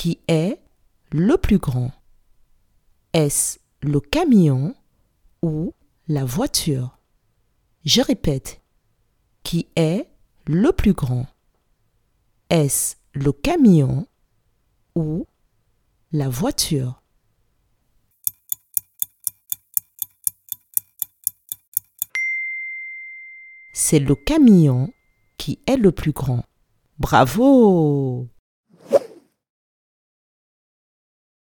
Qui est le plus grand Est-ce le camion ou la voiture? Je répète. Qui est le plus grand? Est-ce le camion ou la voiture? C'est le camion qui est le plus grand. Bravo